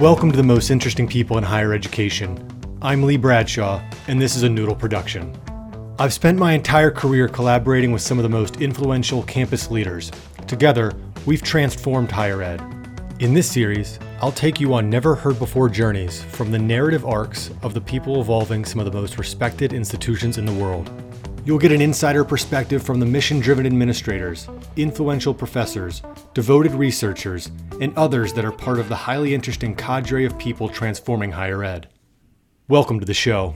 Welcome to the most interesting people in higher education. I'm Lee Bradshaw, and this is a Noodle production. I've spent my entire career collaborating with some of the most influential campus leaders. Together, we've transformed higher ed. In this series, I'll take you on never heard before journeys from the narrative arcs of the people evolving some of the most respected institutions in the world. You'll get an insider perspective from the mission driven administrators, influential professors, devoted researchers, and others that are part of the highly interesting cadre of people transforming higher ed. Welcome to the show.